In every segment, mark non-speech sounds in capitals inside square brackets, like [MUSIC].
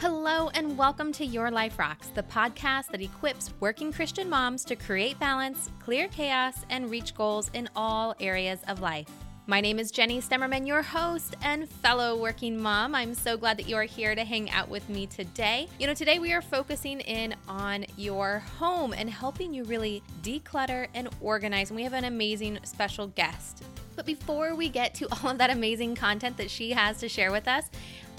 Hello, and welcome to Your Life Rocks, the podcast that equips working Christian moms to create balance, clear chaos, and reach goals in all areas of life. My name is Jenny Stemmerman, your host and fellow working mom. I'm so glad that you are here to hang out with me today. You know, today we are focusing in on your home and helping you really declutter and organize. And we have an amazing special guest. But before we get to [LAUGHS] all of that amazing content that she has to share with us,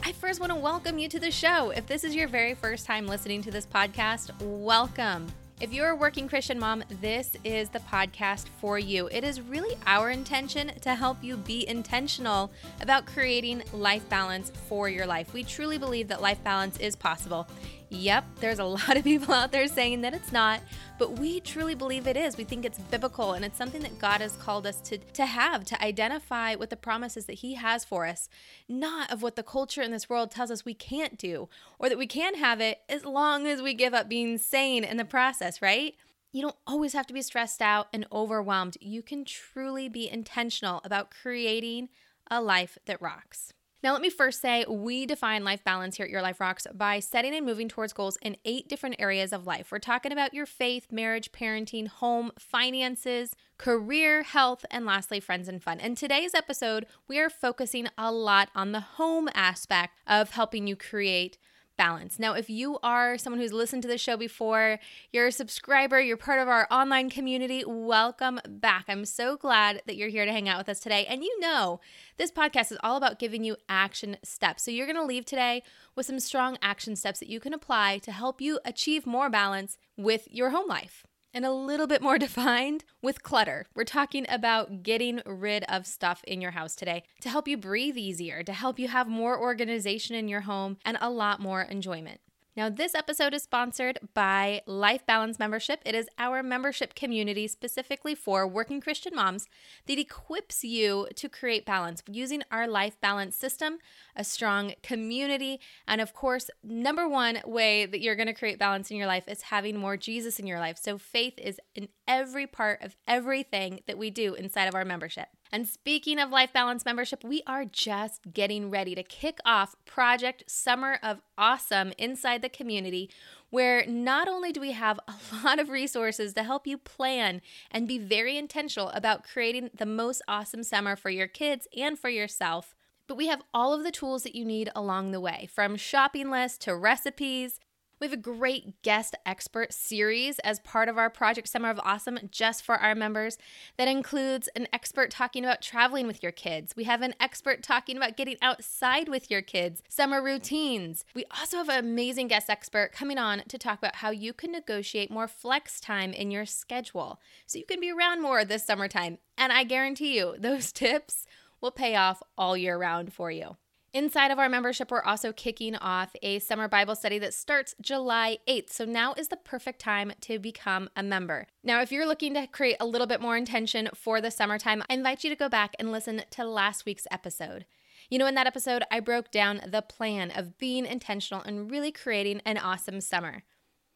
I first want to welcome you to the show. If this is your very first time listening to this podcast, welcome. If you're a working Christian mom, this is the podcast for you. It is really our intention to help you be intentional about creating life balance for your life. We truly believe that life balance is possible. Yep, there's a [LAUGHS] lot of people out there saying that it's not, but we truly believe it is. We think it's biblical and it's something that God has called us to, to have, to identify with the promises that He has for us, not of what the culture in this world tells us we can't do, or that we can have it as long as we give up being sane in the process, right? You don't always have to be stressed out and overwhelmed. You can truly be intentional about creating a life that rocks. Now, let me first say we define life balance here at Your Life Rocks by setting and moving towards goals in eight different areas of life. We're talking about your faith, marriage, parenting, home, finances, career, health, and lastly, friends and fun. In today's episode, we are focusing a lot on the home aspect of helping you create balance. Now, if you are someone who's listened to the show before, you're a subscriber, you're part of our online community, welcome back. I'm so glad that you're here to hang out with us today. And you know, this podcast is all about giving you action steps. So you're going to leave today with some strong action steps that you can apply to help you achieve more balance with your home life and a little bit more [LAUGHS] defined with clutter. We're talking about getting rid of stuff in your house today to help you breathe easier, to help you have more organization in your home, and a lot more enjoyment. Now, this episode is sponsored by Life Balance Membership. It is our membership community specifically for working Christian moms that equips you to create balance using our life balance system, a strong community, and of course, number one way that you're going to create balance in your life is having more Jesus in your life. So, faith is in every part of everything that we do inside of our membership. And speaking of Life Balance membership, we are just getting ready to kick off Project Summer of Awesome inside the community, where not only do we have a [LAUGHS] lot of resources to help you plan and be very intentional about creating the most awesome summer for your kids and for yourself, but we have all of the tools that you need along the way from shopping lists to recipes we have a great guest expert series as part of our Project Summer of Awesome just for our members that includes an expert talking about traveling with your kids. We have an expert talking about getting outside with your kids, summer routines. We also have an amazing guest expert coming on to talk about how you can negotiate more flex time in your schedule so you can be around more this summertime. And I guarantee you, those [LAUGHS] tips will pay off all year round for you. Inside of our membership, we're also kicking off a summer Bible study that starts July 8th. So now is the perfect time to become a member. Now, if you're looking to create a little bit more intention for the summertime, I invite you to go back and listen to last week's episode. You know, in that episode, I broke down the plan of being intentional and really creating an awesome summer.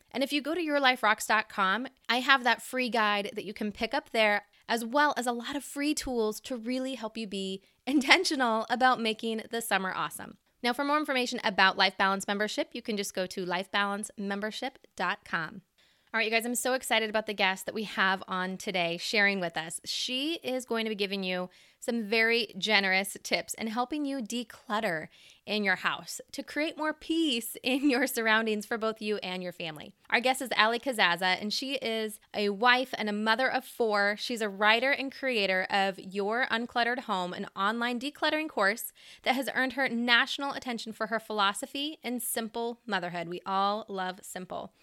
And if you go to yourliferocks.com, I have that free guide that you can pick up there, as well as a lot of free tools to really help you be intentional about making the summer awesome. Now, for more information about Life Balance membership, you can just go to lifebalancemembership.com. All right, you guys, I'm so excited about the guest that we have on today sharing with us. She is going to be giving you some very generous tips and helping you declutter in your house to create more peace [LAUGHS] in your surroundings for both you and your family. Our guest is Allie Casazza, and she is a wife and a mother of four. She's a writer and creator of Your Uncluttered Home, an online decluttering course that has earned her national attention for her philosophy and simple motherhood. We all love simple.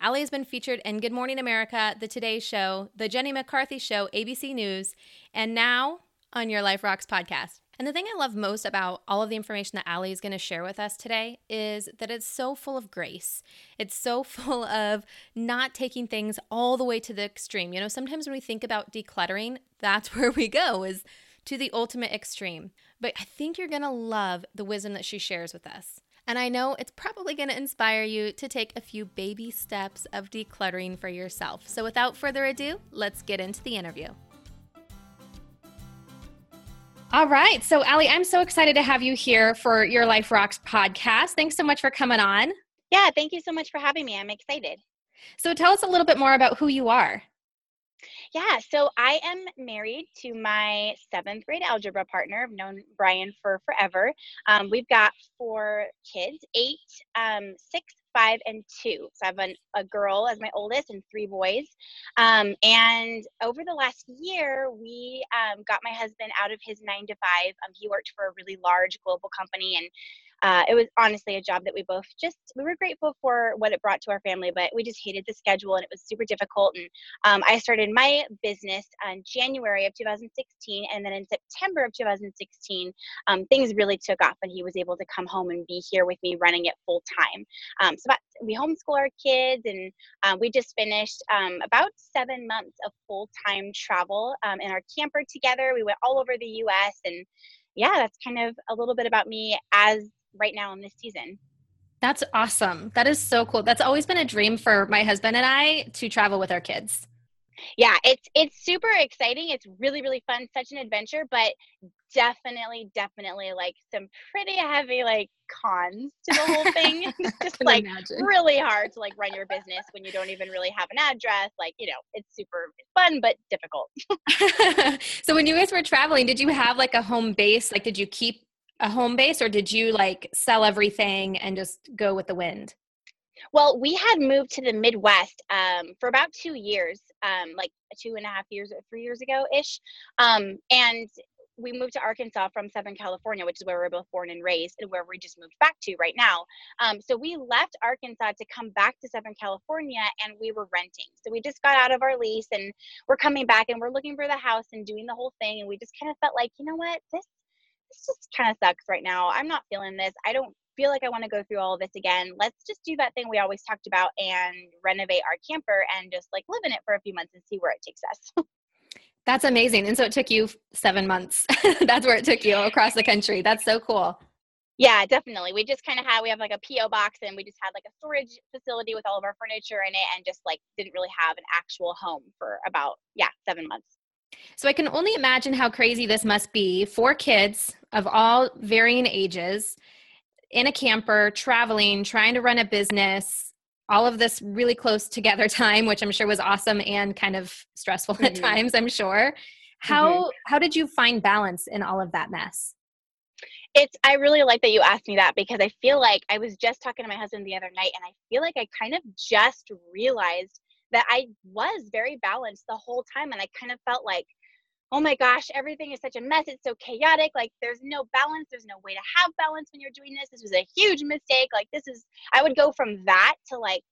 Allie has been featured in Good Morning America, The Today Show, The Jenny McCarthy Show, ABC News, and now on Your Life Rocks podcast. And the thing I love most about all of the information that Allie is going to share with us today is that it's so full of grace. It's so [LAUGHS] full of not taking things all the way to the extreme. You know, sometimes when we think about decluttering, that's [LAUGHS] where we go is to the ultimate extreme. But I think you're going to love the wisdom that she shares with us. And I know it's probably going to inspire you to take a few baby steps of decluttering for yourself. So without further ado, let's get into the interview. All right. So, Allie, I'm so excited to have you here for your Life Rocks podcast. Thanks so much for coming on. Yeah, thank you so much for having me. I'm excited. So, tell us a little bit more about who you are. Yeah, so I am married to my seventh grade algebra partner. I've known Brian for forever. Um, we've got four kids eight, um, six, five, and two. So I have an, a girl as my oldest and three boys. Um, and over the last year, we um, got my husband out of his nine to five. Um, he worked for a really large global company and uh, it was honestly a job that we both just we were grateful for what it brought to our family but we just hated the schedule and it was super difficult. And um, i started my business in january of 2016 and then in september of 2016 um, things really took off and he was able to come home and be here with me running it full time. Um, so about, we homeschool our kids and uh, we just finished um, about seven months of full-time travel um, in our camper together. We went all over the us and yeah, that's kind of a little bit about me as right now in this season. That's awesome. That is so cool. That's always been a dream for my husband and I to travel with our kids. Yeah, it's it's super exciting. It's really really fun, such an adventure, but definitely definitely like some pretty heavy like cons to the whole [LAUGHS] thing. [LAUGHS] just like imagine. really hard to like run your business when you don't even really have an address. Like, you know, it's super fun but difficult. [LAUGHS] so when you guys were traveling, did you have like a home base? Like did you keep a home base or did you like sell everything and just go with the wind? Well, we had moved to the Midwest um, for about two years, um, like two and a half years, three years ago ish. Um, and we moved to Arkansas from Southern California, which is where we are both born and raised, and where we just moved back to right now. Um, so we left Arkansas to come back to Southern California, and we were renting. So we just got out of our lease, and we're coming back, and we're looking for the house and doing the whole thing. And we just kind of felt like, you know what, this this just kind of sucks right now. I'm not feeling this. I don't feel like I want to go through all of this again. Let's just do that thing we always talked about and renovate our camper and just like live in it for a few months and see where it takes us. [LAUGHS] That's amazing. And so it took you seven months. [LAUGHS] That's where it took you across the country. That's so cool. Yeah, definitely. We just kind of had, we have like a P.O. box and we just had like a storage facility with all of our furniture in it and just like didn't really have an actual home for about, yeah, seven months. So I can only imagine how crazy this must be for kids of all varying ages in a camper, traveling, trying to run a business, all of this really close together [LAUGHS] time, which I'm sure was awesome and kind of stressful mm-hmm. at times, I'm sure. How mm-hmm. how did you find balance in all of that mess? It's I really like that you asked me that because I feel like I was just talking to my husband the other night and I feel like I kind of just realized that I was very balanced the whole time. And I kind of felt like, oh my gosh, everything is such a mess. It's so chaotic. Like there's no balance. There's no way to have balance when you're doing this. This was a huge mistake. Like this is, I would go from that to like,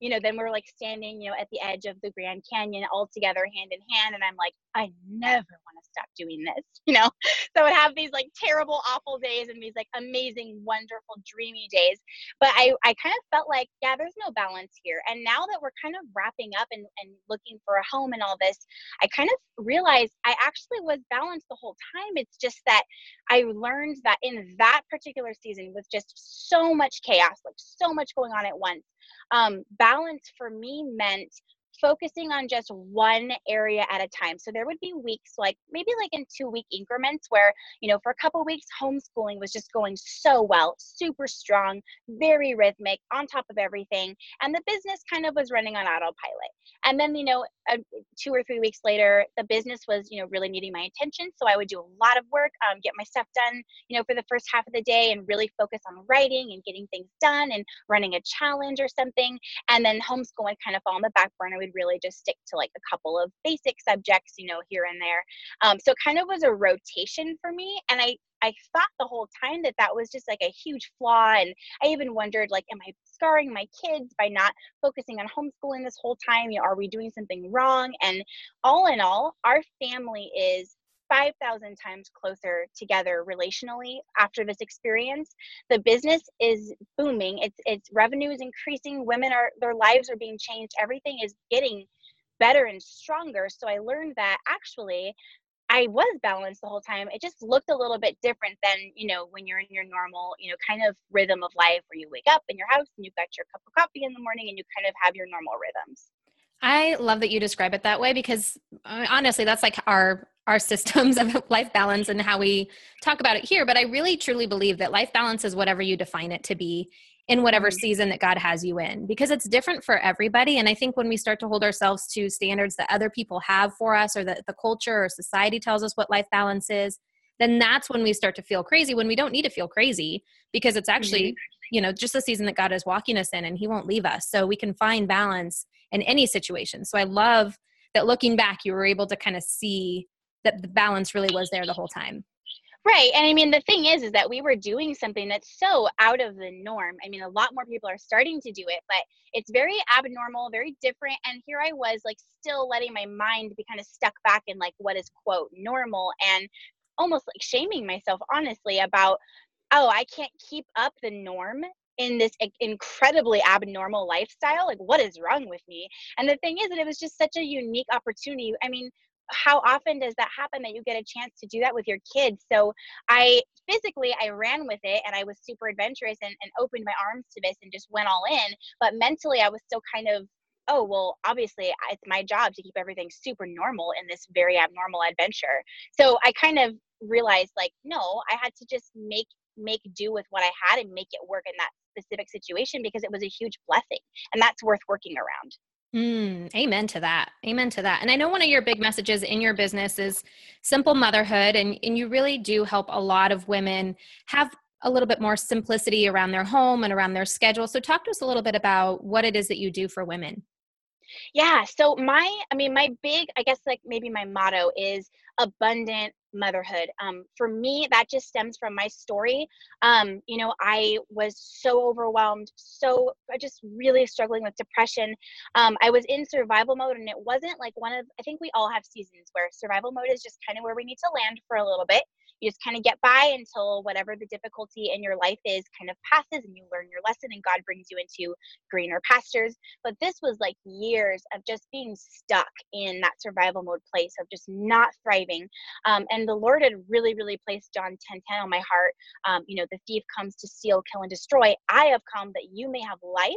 you know, then we're like standing, you know, at the edge of the Grand Canyon all together hand in hand. And I'm like, I never want to stop doing this, [LAUGHS] you know? So I would have these like terrible, awful days and these like amazing, wonderful, dreamy days. But I, I kind of felt like, yeah, there's no balance here. And now that we're kind of wrapping up and, and looking for a home and all this, I kind of realized I actually was balanced the whole time. It's just that I learned that in that particular season with just so much chaos, like so much going on at once, um, balance for me meant focusing on just one area at a time. So there would be weeks like maybe like in two week increments where, you know, for a couple weeks homeschooling was just going so well, super strong, very rhythmic, on top of everything, and the business kind of was running on autopilot. And then, you know, uh, two or three weeks later, the business was, you know, really needing my attention, so I would do a lot of work, um, get my stuff done, you know, for the first half of the day and really focus on writing and getting things done and running a challenge or something. And then homeschooling kind of fall on the back burner would really just stick to like a couple of basic subjects, you know, here and there. Um, so kind of was a rotation for me. And I, I thought the whole time that that was just like a huge flaw. And I even wondered, like, am I scarring my kids by not focusing on homeschooling this whole time? You know, are we doing something wrong? And all in all, our family is 5,000 times closer together relationally after this experience. The business is booming. It's its revenue is increasing. Women are their lives are being changed. Everything is getting better and stronger. So I learned that actually I was balanced the whole time. It just looked a little bit different than, you know, when you're in your normal, you know, kind of rhythm of life where you wake up in your house and you've got your cup of coffee in the morning and you kind of have your normal rhythms. I love that you describe it that way because uh, honestly, that's like our our systems [LAUGHS] of life balance and how we talk about it here. But I really truly believe that life balance is whatever you define it to be in whatever mm-hmm. season that God has you in because it's different for everybody. And I think when we start to hold ourselves to standards that other people have for us or that the culture or society tells us what life balance is, then that's when we start to feel crazy when we don't need to feel crazy because it's actually, mm-hmm. you know, just the season that God is walking us in and He won't leave us. So we can find balance in any situation. So I love that looking back, you were able to kind of see that the balance really was there the whole time. Right. And I mean, the thing is, is that we were doing something that's so out of the norm. I mean, a lot more people are starting to do it, but it's very abnormal, very different. And here I was, like, still letting my mind be kind of stuck back in, like, what is, quote, normal and almost like shaming myself, honestly, about, oh, I can't keep up the norm in this incredibly abnormal lifestyle like what is wrong with me and the thing is that it was just such a unique opportunity i mean how often does that happen that you get a chance to do that with your kids? So i physically i ran with it and i was super adventurous and, and opened my arms to this and just went all in but mentally i was still kind of oh well obviously it's my job to keep everything super normal in this very abnormal adventure. So i kind of realized like no i had to just make make do with what i had and make it work in that specific situation because it was a huge blessing and that's worth working around Mm, amen to that. Amen to that. And I know one of your big messages in your business is simple motherhood, and, and you really do help a lot of women have a little bit more simplicity around their home and around their schedule. So, talk to us a little bit about what it is that you do for women. Yeah. So, my, I mean, my big, I guess, like maybe my motto is abundant motherhood. Um, for me, that just stems from my story. Um, you know, I was so overwhelmed, so I just really struggling with depression. Um, I was in survival mode, and it wasn't like one of, I think we all have seasons where survival mode is just kind of where we need to land for a little bit you just kind of get by until whatever the difficulty in your life is kind of passes and you learn your lesson and God brings you into greener pastures. But this was like years of just being stuck in that survival mode place of just not thriving. Um, and the Lord had really, really placed John 10 10 on my heart. Um, you know, the thief comes to steal, kill, and destroy. I have come that you may have life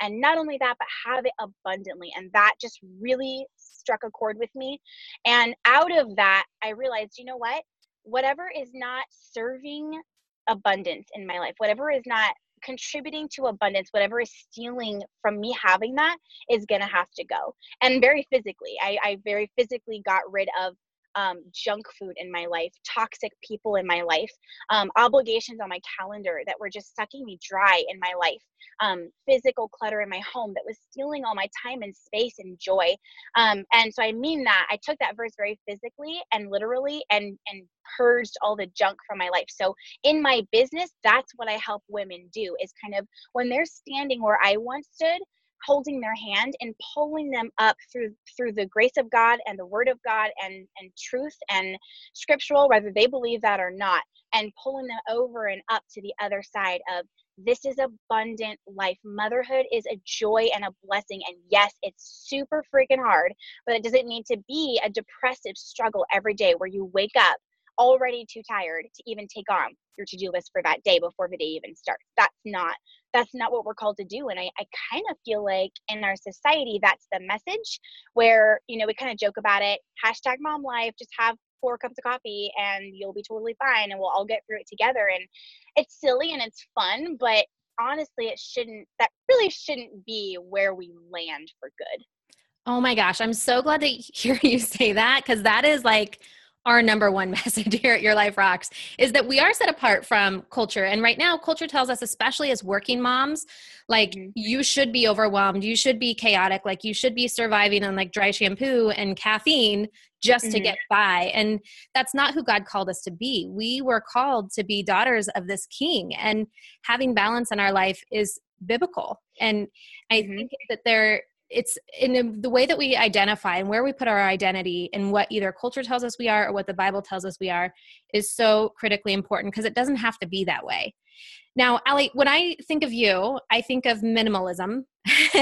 and not only that but have it abundantly and that just really struck a chord with me and out of that i realized you know what whatever is not serving abundance in my life, whatever is not contributing to abundance, whatever is stealing from me having that is gonna have to go. And very physically, I, I very physically got rid of um, junk food in my life, toxic people in my life, um, obligations on my calendar that were just sucking me dry in my life, um, physical clutter in my home that was stealing all my time and space and joy. Um, and so I mean that I took that verse very physically and literally and and purged all the junk from my life. So in my business, that's what I help women do is kind of when they're standing where I once stood, holding their hand and pulling them up through through the grace of God and the word of God and and truth and scriptural whether they believe that or not and pulling them over and up to the other side of this is abundant life. Motherhood is a joy and a blessing. And yes, it's super freaking hard, but it doesn't need to be a depressive struggle every day where you wake up already too tired to even take on your to-do list for that day before the day even starts. That's not that's not what we're called to do. And I, I kind of feel like in our society, that's the message where, you know, we kind of joke about it. Hashtag mom life, just have four cups of coffee and you'll be totally fine and we'll all get through it together. And it's silly and it's fun, but honestly, it shouldn't, that really shouldn't be where we land for good. Oh my gosh, I'm so glad to [LAUGHS] hear you say that because that is like our number one [LAUGHS] message here at Your Life Rocks is that we are set apart from culture. And right now, culture tells us, especially as working moms, like mm-hmm. you should be overwhelmed, you should be chaotic, like you should be surviving on like dry shampoo and caffeine just mm-hmm. to get by. And that's not who God called us to be. We were called to be daughters of this king, and having balance in our life is biblical. And I mm-hmm. think that there it's in the way that we identify and where we put our identity and what either culture tells us we are or what the bible tells us we are is so critically important because it doesn't have to be that way. Now allie when i think of you i think of minimalism [LAUGHS]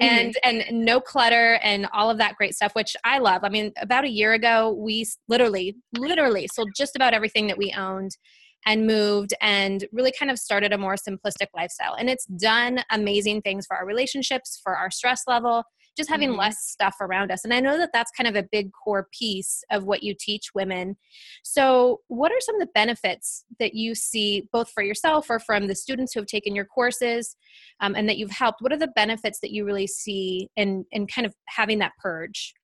and mm-hmm. and no clutter and all of that great stuff which i love. I mean about a year ago we literally literally sold just about everything that we owned and moved and really kind of started a more simplistic lifestyle. And it's done amazing things for our relationships, for our stress level, just having mm-hmm. less stuff around us. And I know that that's kind of a big core piece of what you teach women. So, what are some of the benefits that you see both for yourself or from the students who have taken your courses um, and that you've helped? What are the benefits that you really see in, in kind of having that purge?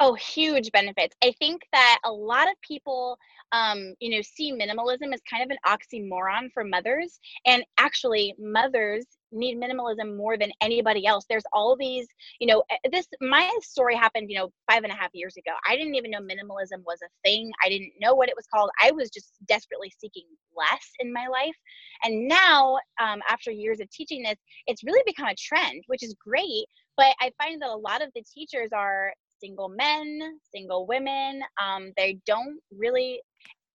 Oh, huge benefits. I think that a lot of people, um, you know, see minimalism as kind of an oxymoron for mothers. And actually, mothers need minimalism more than anybody else. There's all these, you know, eh, this, my story happened, you know, five and a half years ago. I didn't even know minimalism was a thing. I didn't know what it was called. I was just desperately seeking less in my life. And now, um, after years of teaching this, it's really become a trend, which is great. But I find that a lot of the teachers are single men, single women. Um, they don't really.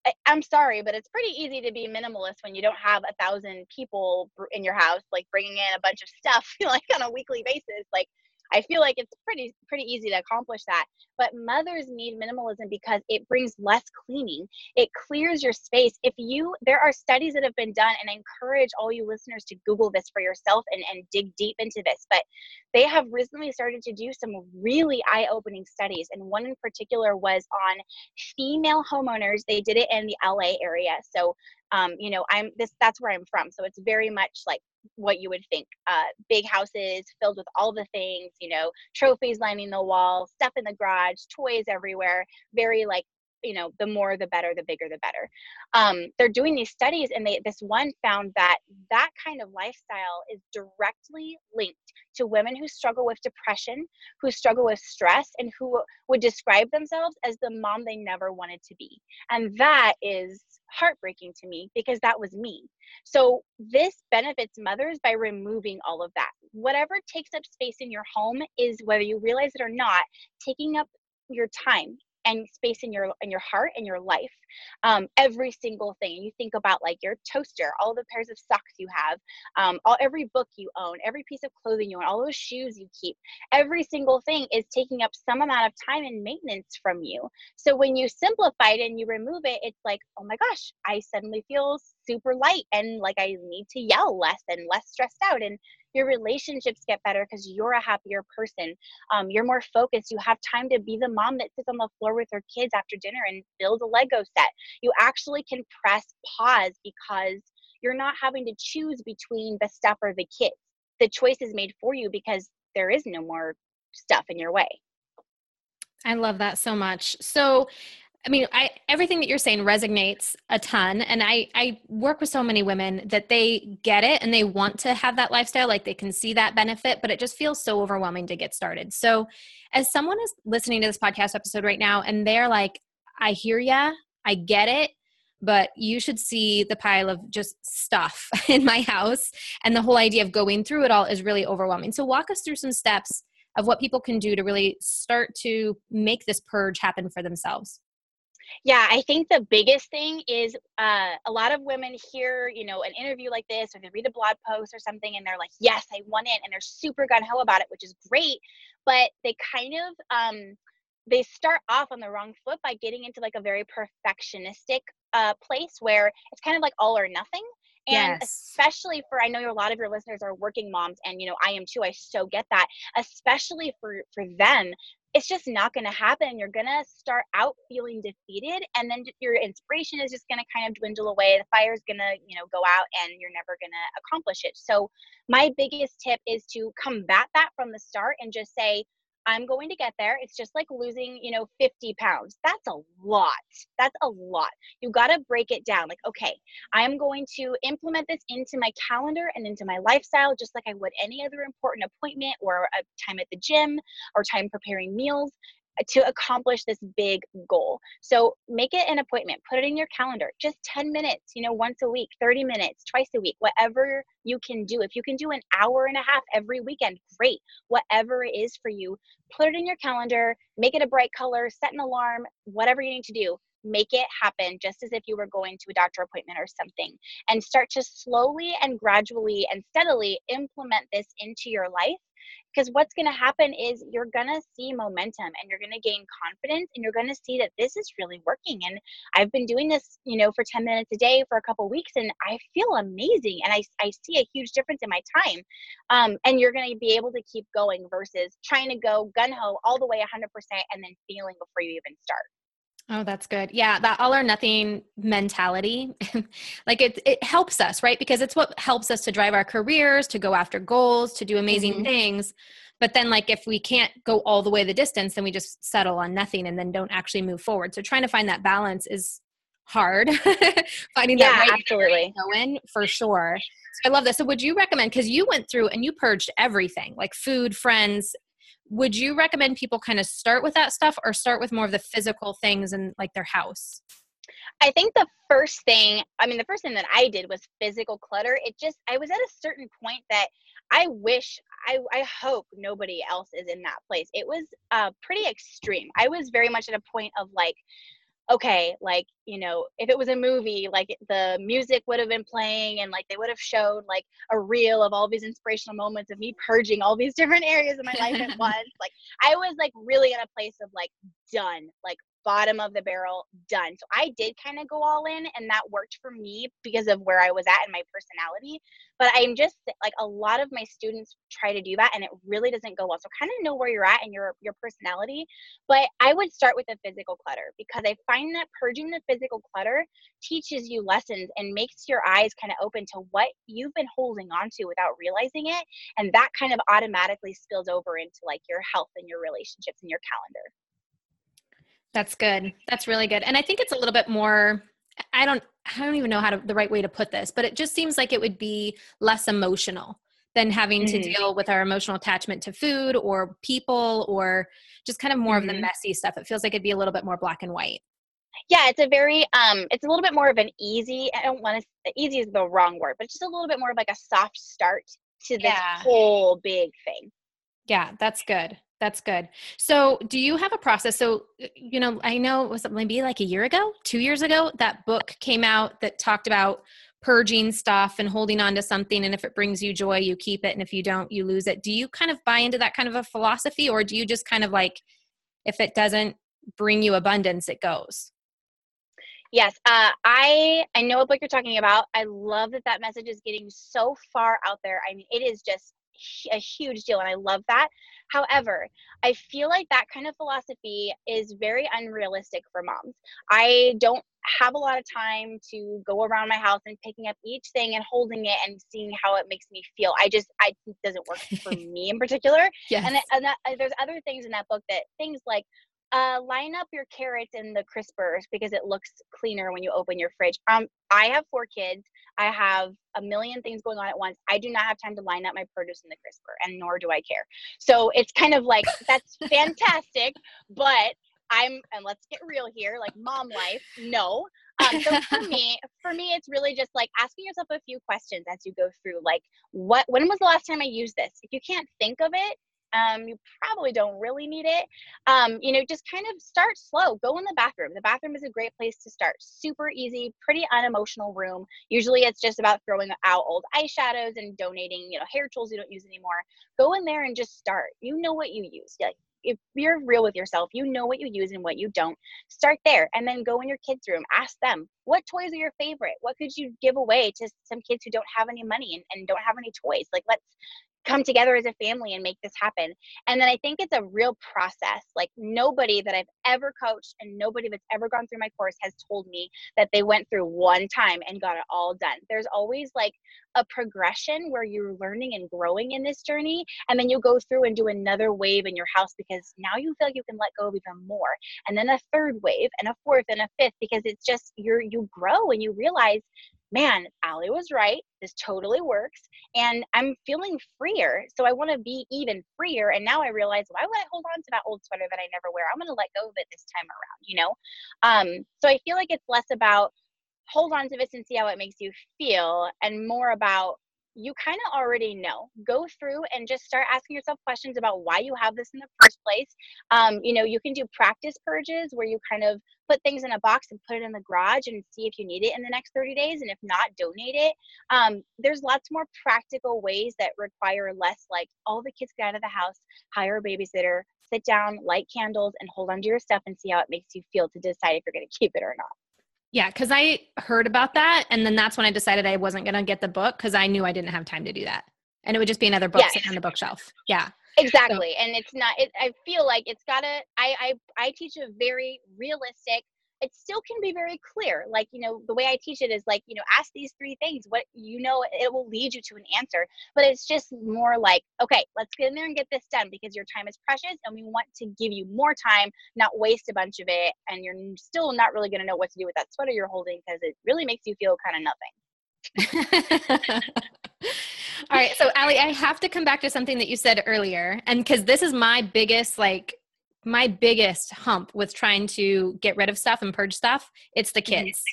I, I'm sorry, but it's pretty easy to be minimalist when you don't have a thousand people in your house, like bringing in a bunch of stuff, [LAUGHS] like on a weekly basis. Like I feel like it's pretty pretty easy to accomplish that. But mothers need minimalism because it brings less cleaning. It clears your space. If you there are studies that have been done and I encourage all you listeners to Google this for yourself and, and dig deep into this. But they have recently started to do some really eye-opening studies. And one in particular was on female homeowners. They did it in the LA area. So um, you know, I'm this that's where I'm from. So it's very much like what you would think uh, big houses filled with all the things you know trophies lining the wall stuff in the garage toys everywhere very like you know the more the better the bigger the better um, they're doing these studies and they this one found that that kind of lifestyle is directly linked to women who struggle with depression who struggle with stress and who would describe themselves as the mom they never wanted to be and that is heartbreaking to me because that was me. So this benefits mothers by removing all of that. Whatever takes up space in your home is whether you realize it or not, taking up your time and space in your in your heart and your life um, every single thing. You think about like your toaster all the pairs of socks you have um, all every book you own every piece of clothing you own all those shoes you keep. Every single thing is taking up some amount of time and maintenance from you. So when you simplify it and you remove it it's like oh my gosh i suddenly feel super light and like i need to yell less and less stressed out. And your relationships get better because you're a happier person. Um, you're more focused. You have time to be the mom that sits on the floor with her kids after dinner and build a lego set you actually can press pause because you're not having to choose between the stuff or the kids the choice is made for you because there is no more stuff in your way I love that so much. So, I mean, I everything that you're saying resonates a ton and I I work with so many women that they get it and they want to have that lifestyle like they can see that benefit but it just feels so overwhelming to get started. So, as someone is listening to this podcast episode right now and they're like I hear ya, I get it, but you should see the pile of just stuff [LAUGHS] in my house and the whole idea of going through it all is really overwhelming. So, walk us through some steps of what people can do to really start to make this purge happen for themselves. Yeah, I think the biggest thing is uh, a lot of women hear, you know, an interview like this, or they read a blog post or something, and they're like, "Yes, I want it," and they're super gun ho about it, which is great. But they kind of um, they start off on the wrong foot by getting into like a very perfectionistic uh, place where it's kind of like all or nothing. And yes. especially for I know a lot of your listeners are working moms, and you know I am too. I so get that. Especially for for them, it's just not going to happen. You're going to start out feeling defeated and then your inspiration is just going to kind of dwindle away. The fire is going to, you know, go out and you're never going to accomplish it. So my biggest tip is to combat that from the start and just say, I'm going to get there. It's just like losing, you know, 50 pounds. That's a lot. That's a lot. You got to break it down. Like, okay, I am going to implement this into my calendar and into my lifestyle, just like I would any other important appointment or a time at the gym or time preparing meals to accomplish this big goal. So make it an appointment, put it in your calendar, just 10 minutes, you know, once a week, 30 minutes, twice a week, whatever you can do. If you can do an hour and a half every weekend, great. Whatever it is for you, put it in your calendar, make it a bright color, set an alarm, whatever you need to do make it happen just as if you were going to a doctor appointment or something and start to slowly and gradually and steadily implement this into your life because what's going to happen is you're going to see momentum and you're going to gain confidence and you're going to see that this is really working. And i've been doing this you know for 10 minutes a day for a couple weeks and i feel amazing and i, I see a huge difference in my time. Um, and you're going to be able to keep going versus trying to go gun-ho all the way 100% and then failing before you even start Oh, that's good. Yeah, that all or nothing mentality, [LAUGHS] like it it helps us, right? Because it's what helps us to drive our careers, to go after goals, to do amazing mm-hmm. things. But then like if we can't go all the way the distance, then we just settle on nothing and then don't actually move forward. So trying to find that balance is hard. [LAUGHS] Finding yeah, that right absolutely. going for sure. So I love this. So would you recommend because you went through and you purged everything, like food, friends, would you recommend people kind of start with that stuff or start with more of the physical things in like their house I think the first thing, I mean, the first thing that I did was physical clutter. It just, I was at a certain point that I wish, I, I hope nobody else is in that place. It was uh, pretty extreme. I was very much at a point of like, okay, like, you know, if it was a movie, like the music would have been playing and like they would have showed like a reel of all these inspirational moments of me purging all these [LAUGHS] different areas of my life at [LAUGHS] once. Like I was like really in a place of like done, like bottom of the barrel done. So I did kind of go all in and that worked for me because of where I was at and my personality. But I'm just like a lot of my students try to do that and it really doesn't go well. So kind of know where you're at and your your personality. But I would start with the physical clutter because I find that purging the physical clutter teaches you lessons and makes your eyes kind of open to what you've been holding on to without realizing it. And that kind of automatically spills over into like your health and your relationships and your calendar. That's good. That's really good. And I think it's a little bit more I don't I don't even know how to the right way to put this, but it just seems like it would be less emotional than having mm-hmm. to deal with our emotional attachment to food or people or just kind of more mm-hmm. of the messy stuff. It feels like it'd be a little bit more black and white. Yeah, it's a very um it's a little bit more of an easy I don't want to easy is the wrong word, but just a little bit more of like a soft start to this yeah. whole big thing. Yeah, that's good. That's good. So, do you have a process? So, you know, I know it was maybe like a year ago, two years ago, that book came out that talked about purging stuff and holding on to something. And if it brings you joy, you keep it. And if you don't, you lose it. Do you kind of buy into that kind of a philosophy, or do you just kind of like, if it doesn't bring you abundance, it goes? Yes, uh, I I know what book you're talking about. I love that that message is getting so far out there. I mean, it is just a huge deal and I love that. However, I feel like that kind of philosophy is very unrealistic for moms. I don't have a lot of time to go around my house and picking up each thing and holding it and seeing how it makes me feel. I just I it doesn't work for [LAUGHS] me in particular. Yes. And, and that, there's other things in that book that things like uh, line up your carrots in the crispers because it looks cleaner when you open your fridge. Um, I have four kids. I have a million things going on at once. I do not have time to line up my produce in the crisper, and nor do I care. So it's kind of like that's [LAUGHS] fantastic, but I'm and let's get real here, like mom life. No. Um, so for [LAUGHS] me, for me, it's really just like asking yourself a few questions as you go through. Like, what? When was the last time I used this? If you can't think of it, um, you probably don't really need it. Um, you know, just kind of start slow. Go in the bathroom. The bathroom is a great place to start. Super easy, pretty unemotional room. Usually it's just about throwing out old eyeshadows and donating, you know, hair tools you don't use anymore. Go in there and just start. You know what you use. Like if you're real with yourself, you know what you use and what you don't. Start there and then go in your kids' room. Ask them, what toys are your favorite? What could you give away to some kids who don't have any money and, and don't have any toys? Like, let's come together as a family and make this happen. And then I think it's a real process. Like nobody that I've ever coached and nobody that's ever gone through my course has told me that they went through one time and got it all done. There's always like a progression where you're learning and growing in this journey. And then you go through and do another wave in your house because now you feel like you can let go of even more. And then a third wave and a fourth and a fifth because it's just you're you grow and you realize man, Allie was right. This totally works. And I'm feeling freer. So I want to be even freer. And now I realize, why would I hold on to that old sweater that I never wear? I'm going to let go of it this time around, you know? Um, so I feel like it's less about hold on to this and see how it makes you feel and more about you kind of already know. Go through and just start asking yourself questions about why you have this in the first place. Um, you know, you can do practice purges where you kind of put things in a box and put it in the garage and see if you need it in the next 30 days. And if not, donate it. Um, there's lots more practical ways that require less like all the kids get out of the house, hire a babysitter, sit down, light candles, and hold onto your stuff and see how it makes you feel to decide if you're going to keep it or not. Yeah, because I heard about that. And then that's when I decided I wasn't going to get the book because I knew I didn't have time to do that. And it would just be another book yes. sitting on the bookshelf. Yeah. Exactly. So. And it's not, it, I feel like it's got to, I, I, I teach a very realistic, it still can be very clear. Like, you know, the way I teach it is like, you know, ask these three things. What you know, it will lead you to an answer. But it's just more like, okay, let's get in there and get this done because your time is precious and we want to give you more time, not waste a bunch of it. And you're still not really going to know what to do with that sweater you're holding because it really makes you feel kind of nothing. [LAUGHS] All right. So, Allie, I have to come back to something that you said earlier. And because this is my biggest, like, my biggest hump with trying to get rid of stuff and purge stuff, it's the mm-hmm. kids.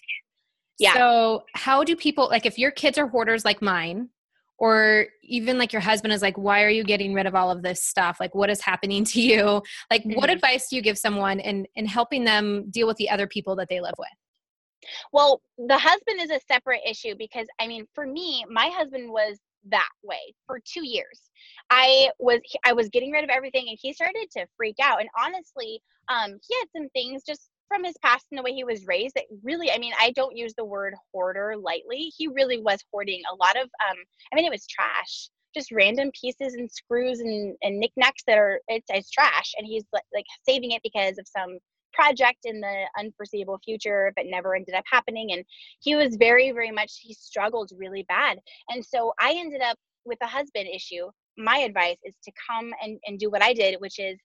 Yeah. So, how do people like if your kids are hoarders like mine, or even like your husband is like, why are you getting rid of all of this stuff? Like, what is happening to you? Like, mm-hmm. what advice do you give someone in in helping them deal with the other people that they live with? Well, the husband is a separate issue because I mean, for me, my husband was that way for two years. I was I was getting rid of everything, and he started to freak out. And honestly, um, he had some things just from his past and the way he was raised that really i mean i don't use the word hoarder lightly he really was hoarding a lot of um i mean it was trash just random pieces and screws and, and knickknacks that are it's, it's trash and he's like, like saving it because of some project in the unforeseeable future but never ended up happening. And he was very very much he struggled really bad. And so i ended up with a husband issue. My advice is to come and, and do what i did which is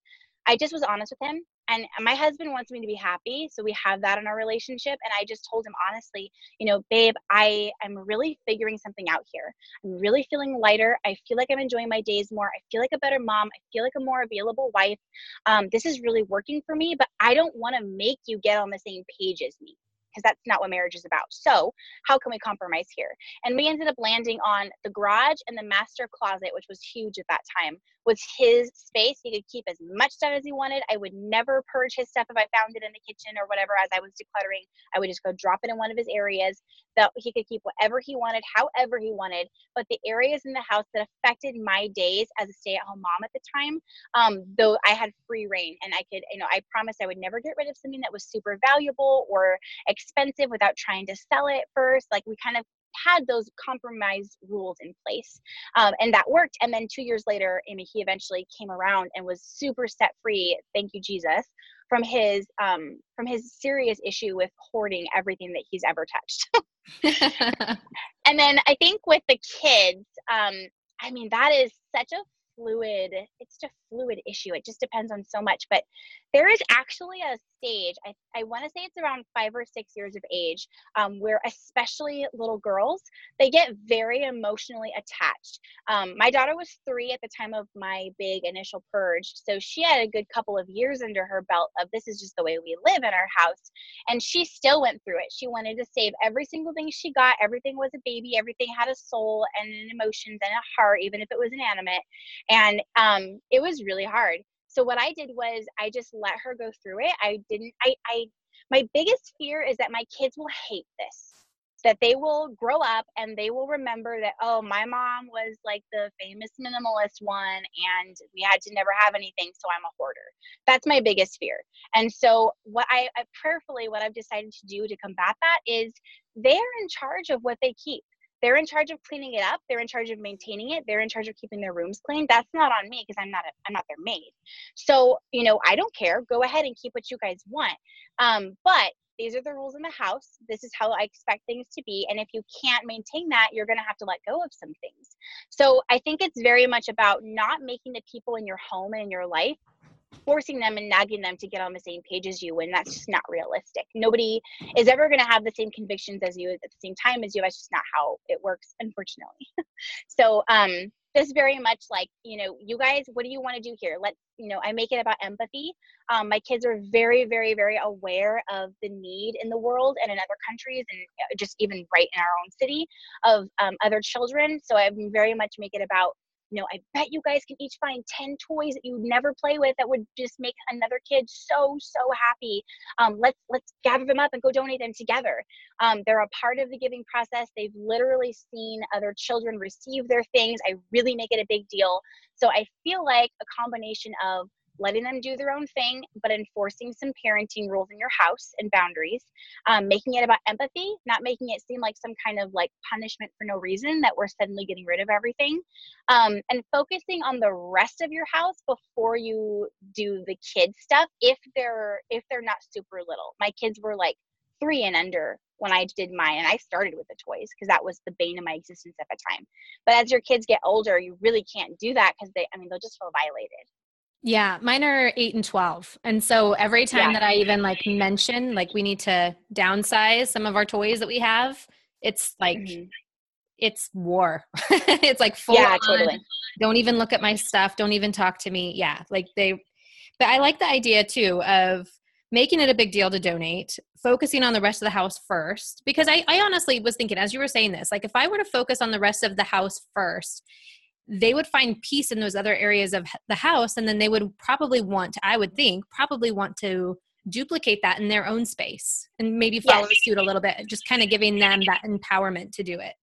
i just was honest with him and my husband wants me to be happy so we have that in our relationship and i just told him honestly you know babe i am really figuring something out here. I'm really feeling lighter. I feel like i'm enjoying my days more. I feel like a better mom. I feel like a more available wife. Um, this is really working for me but i don't want to make you get on the same page as me because that's not what marriage is about. So, how can we compromise here? And we ended up landing on the garage and the master closet, which was huge at that time, was his space. He could keep as much stuff as he wanted. I would never purge his stuff if I found it in the kitchen or whatever as I was decluttering. I would just go drop it in one of his areas that he could keep whatever he wanted, however he wanted. But the areas in the house that affected my days as a stay at home mom at the time, um, though I had free reign and I could, you know, I promised I would never get rid of something that was super valuable or expensive without trying to sell it first. Like we kind of had those compromise rules in place um, and that worked and then two years later amy he eventually came around and was super set free thank you jesus from his um, from his serious issue with hoarding everything that he's ever touched. [LAUGHS] And then i think with the kids um, i mean that is such a fluid it's just fluid issue it just depends on so much but there is actually a stage i, I want to say it's around five or six years of age um, where especially little girls they get very emotionally attached. Um, my daughter was three at the time of my big initial purge so she had a good couple of years under her belt of this is just the way we live in our house and she still went through it. She wanted to save every single thing she got everything was a baby everything had a soul and an emotions and a heart even if it was inanimate and um, it was really hard. So what i did was i just let her go through it. I didn't i i my biggest fear is that my kids will hate this that they will grow up and they will remember that oh my mom was like the famous minimalist one and we had to never have anything so i'm a hoarder. That's my biggest fear. And so what I, I prayerfully what i've decided to do to combat that is they're in charge of what they keep they're in charge of cleaning it up they're in charge of maintaining it they're in charge of keeping their rooms clean that's not on me because i'm not a, i'm not their maid. So you know i don't care go ahead and keep what you guys want. Um, but these are the rules in the house this is how i expect things to be and if you can't maintain that you're going to have to let go of some things. So i think it's very much about not making the people in your home and in your life forcing them and nagging them to get on the same page as you and that's just not realistic. Nobody is ever going to have the same convictions as you at the same time as you that's just not how it works unfortunately. [LAUGHS] So um just very much like you know you guys what do you want to do here? Let's you know i make it about empathy. Um, my kids are very very very aware of the need in the world and in other countries and uh, just even right in our own city of um, other children. So i very much make it about you know, I bet you guys can each find 10 toys that you'd never play with that would just make another kid so, so happy. Um, let's let's gather them up and go donate them together. Um, they're a part of the giving process. They've literally seen other children receive their things. I really make it a big deal. So I feel like a combination of letting them do their own thing, but enforcing some parenting rules in your house and boundaries, um, making it about empathy, not making it seem like some kind of like punishment for no reason that we're suddenly getting rid of everything, um, and focusing on the rest of your house before you do the kids stuff. If they're if they're not super little, my kids were like three and under when I did mine, and I started with the toys because that was the bane of my existence at the time. But as your kids get older, you really can't do that because they, I mean, they'll just feel violated. Yeah, mine are eight and 12. And so every time yeah. that I even like mention, like we need to downsize some of our toys that we have, it's like, mm-hmm. it's war. [LAUGHS] it's like full yeah, on. totally. Don't even look at my stuff. Don't even talk to me. Yeah. Like they, but I like the idea too of making it a big deal to donate, focusing on the rest of the house first. Because I, I honestly was thinking, as you were saying this, like if I were to focus on the rest of the house first, they would find peace in those other areas of the house and then they would probably want to, i would think probably want to duplicate that in their own space and maybe follow yes. suit a little bit just kind of giving them that empowerment to do it.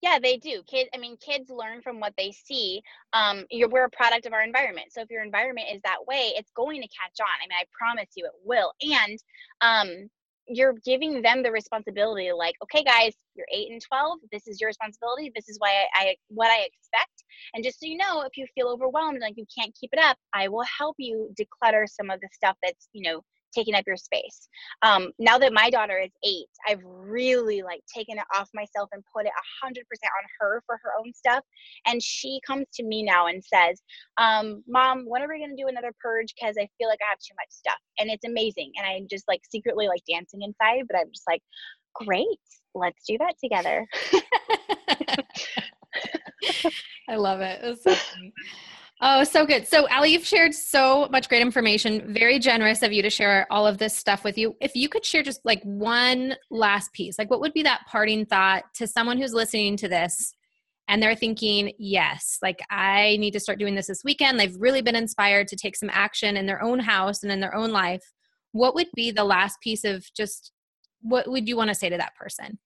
Yeah they do. Kids i mean kids learn from what they see. Um you're we're a product of our environment. So if your environment is that way it's going to catch on. I mean i promise you it will. And um you're giving them the responsibility like okay guys you're 8 and 12 this is your responsibility this is why I, I, what i expect. And just so you know if you feel overwhelmed like you can't keep it up i will help you declutter some of the stuff that's you know taking up your space. Um, now that my daughter is eight, I've really like taken it off myself and put it a hundred percent on her for her own stuff. And she comes to me now and says, um, "Mom, when are we gonna do another purge? Because I feel like I have too much stuff." And it's amazing. And I'm just like secretly like dancing inside, but I'm just like, "Great, let's do that together." [LAUGHS] I love it. It's so [LAUGHS] Oh, so good. So, Allie, you've shared so much great information. Very generous of you to share all of this stuff with you. If you could share just like one last piece, like what would be that parting thought to someone who's listening to this and they're thinking, yes, like I need to start doing this this weekend. They've really been inspired to take some action in their own house and in their own life. What would be the last piece of just what would you want to say to that person?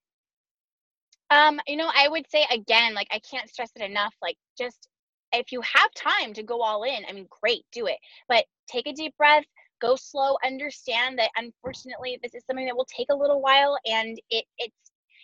Um, you know, I would say again, like I can't stress it enough, like just if you have time to go all in, I mean, great, do it. But take a deep breath, go slow, understand that unfortunately this is something that will take a little while and it it's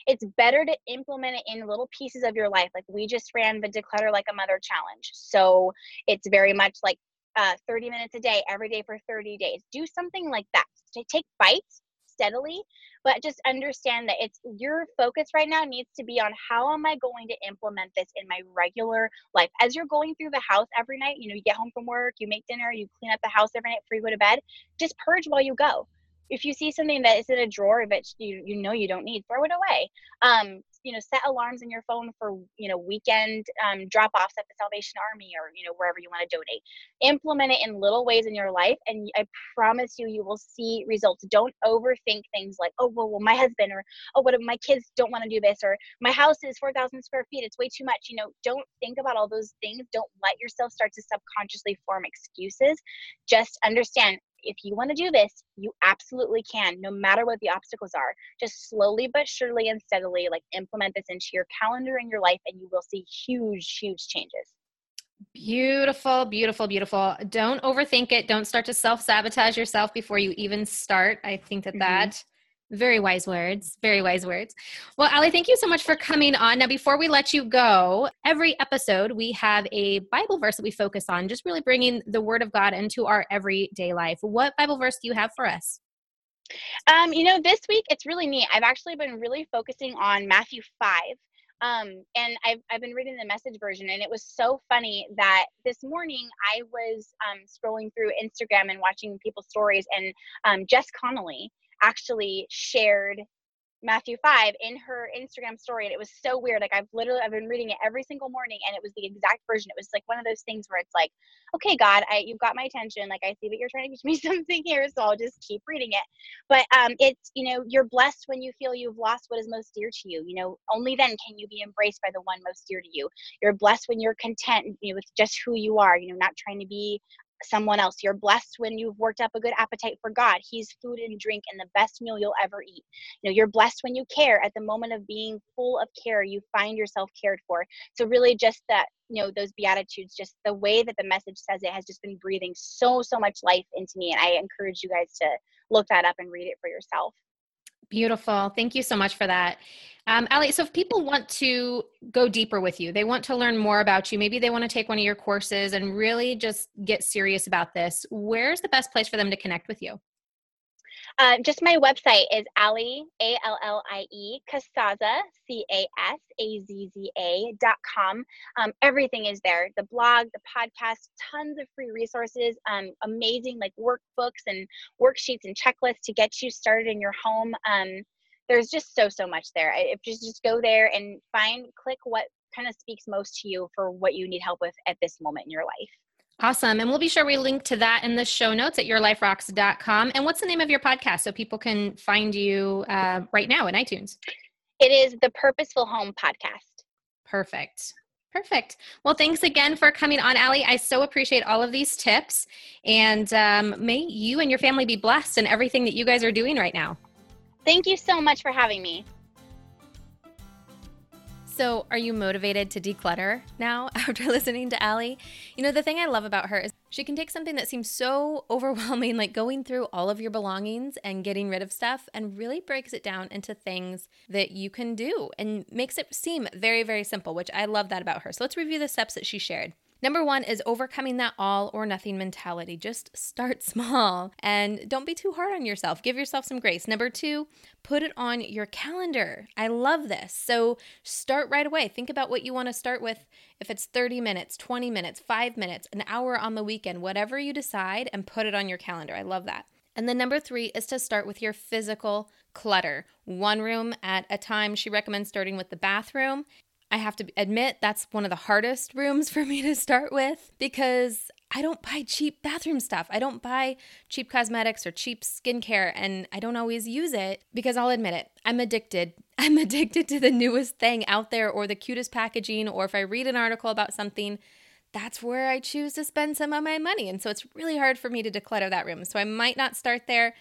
it's better to implement it in little pieces of your life. Like we just ran the Declutter Like a Mother challenge. So it's very much like uh, 30 minutes a day, every day for 30 days. Do something like that. Take bites steadily but just understand that it's your focus right now needs to be on how am i going to implement this in my regular life? As you're going through the house every night you know you get home from work you make dinner you clean up the house every night before you go to bed just purge while you go if you see something that is in a drawer that you you know you don't need throw it away. Um you know set alarms in your phone for you know weekend um, drop offs at the salvation army or you know wherever you want to donate. Implement it in little ways in your life and i promise you you will see results. Don't overthink things like oh well, well my husband or oh what if my kids don't want to do this? or my house is 4000 square feet it's way too much. You know don't think about all those things. Don't let yourself start to subconsciously form excuses. Just understand if you want to do this, you absolutely can, no matter what the obstacles are. Just slowly but surely and steadily, like implement this into your calendar and your life, and you will see huge, huge changes. Beautiful, beautiful, beautiful. Don't overthink it. Don't start to self sabotage yourself before you even start. I think that mm-hmm. that very wise words. Very wise words. Well, Allie, thank you so much for coming on. Now, before we let you go, every episode we have a Bible verse that we focus on, just really bringing the Word of God into our everyday life. What Bible verse do you have for us? Um, you know, this week it's really neat. I've actually been really focusing on Matthew 5. Um, and I've, I've been reading the message version, and it was so funny that this morning I was um, scrolling through Instagram and watching people's stories, and um, Jess Connolly actually shared Matthew 5 in her Instagram story and it was so weird like I've literally I've been reading it every single morning and it was the exact version. It was like one of those things where it's like okay God I you've got my attention like I see that you're trying to teach me [LAUGHS] something here so I'll just keep reading it. But um it's you know you're blessed when you feel you've lost what is most dear to you you know only then can you be embraced by the one most dear to you. You're blessed when you're content you know, with just who you are you know not trying to be someone else. You're blessed when you've worked up a good appetite for God. He's food and drink and the best meal you'll ever eat. You know, you're blessed when you care. At the moment of being full of care, you find yourself cared for. So really just that, you know, those beatitudes, just the way that the message says it has just been breathing so so much life into me and I encourage you guys to look that up and read it for yourself. Beautiful. Thank you so much for that. Um, Allie, so if people want to go deeper with you, they want to learn more about you, maybe they want to take one of your courses and really just get serious about this, where's the best place for them to connect with you? Uh, just my website is Allie, A L L I E, Casazza, C A S A Z Z A dot com. Um, everything is there the blog, the podcast, tons of free resources, um, amazing like workbooks and worksheets and checklists to get you started in your home. Um, there's just so, so much there. If just, just go there and find, click what kind of speaks most to you for what you need help with at this moment in your life. Awesome. And we'll be sure we link to that in the show notes at yourliferocks.com. And what's the name of your podcast so people can find you uh, right now in iTunes? It is the Purposeful Home Podcast. Perfect. Perfect. Well, thanks again for coming on, Allie. I so appreciate all of these tips. And um, may you and your family be blessed in everything that you guys are doing right now. Thank you so much for having me. So, are you motivated to declutter now [LAUGHS] after listening to Allie? You know, the thing I love about her is she can take something that seems so [LAUGHS] overwhelming, like going through all of your belongings and getting rid of stuff, and really breaks it down into things that you can do and makes it seem very, very simple, which I love that about her. So, let's review the steps that she shared. Number one is overcoming that all or nothing mentality. Just start [LAUGHS] small and don't be too hard on yourself. Give yourself some grace. Number two, put it on your calendar. I love this. So start right away. Think about what you want to start with. If it's 30 minutes, 20 minutes, five minutes, an hour on the weekend, whatever you decide, and put it on your calendar. I love that. And then number three is to start with your physical clutter, one room at a time. She recommends starting with the bathroom I have to admit that's one of the hardest rooms for me to start with because I don't buy cheap bathroom stuff. I don't buy cheap cosmetics or cheap skincare, and I don't always use it because I'll admit it, I'm addicted. [LAUGHS] I'm addicted to the newest thing out there or the cutest packaging, or if I read an article about something, that's where I choose to spend some of my money. And so it's really hard for me to declutter that room. So I might not start there,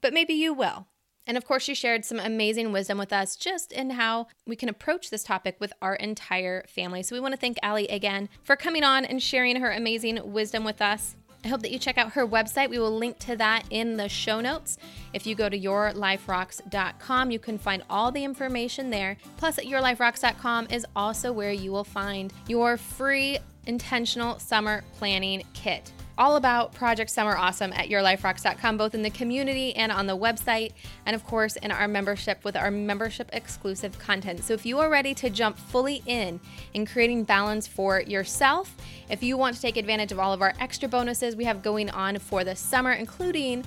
but maybe you will. And of course, she shared some amazing wisdom with us just in how we can approach this topic with our entire family. So we want to thank Allie again for coming on and sharing her amazing wisdom with us. I hope that you check out her website. We will link to that in the show notes. If you go to yourliferocks.com, you can find all the information there. Plus, at yourliferocks.com is also where you will find your free intentional summer planning kit all about Project Summer Awesome at yourliferocks.com, both in the community and on the website, and of course in our membership with our membership exclusive content. So if you are ready to jump fully in in creating balance for yourself, if you want to take advantage of all of our extra bonuses we have going on for the summer, including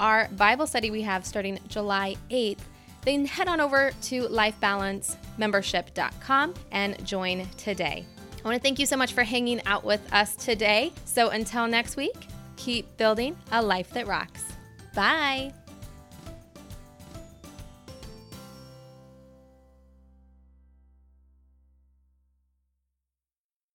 our Bible study we have starting July 8th, then head on over to lifebalancemembership.com and join today. I want to thank you so much for hanging out with us today. So until next week, keep building a life that rocks. Bye.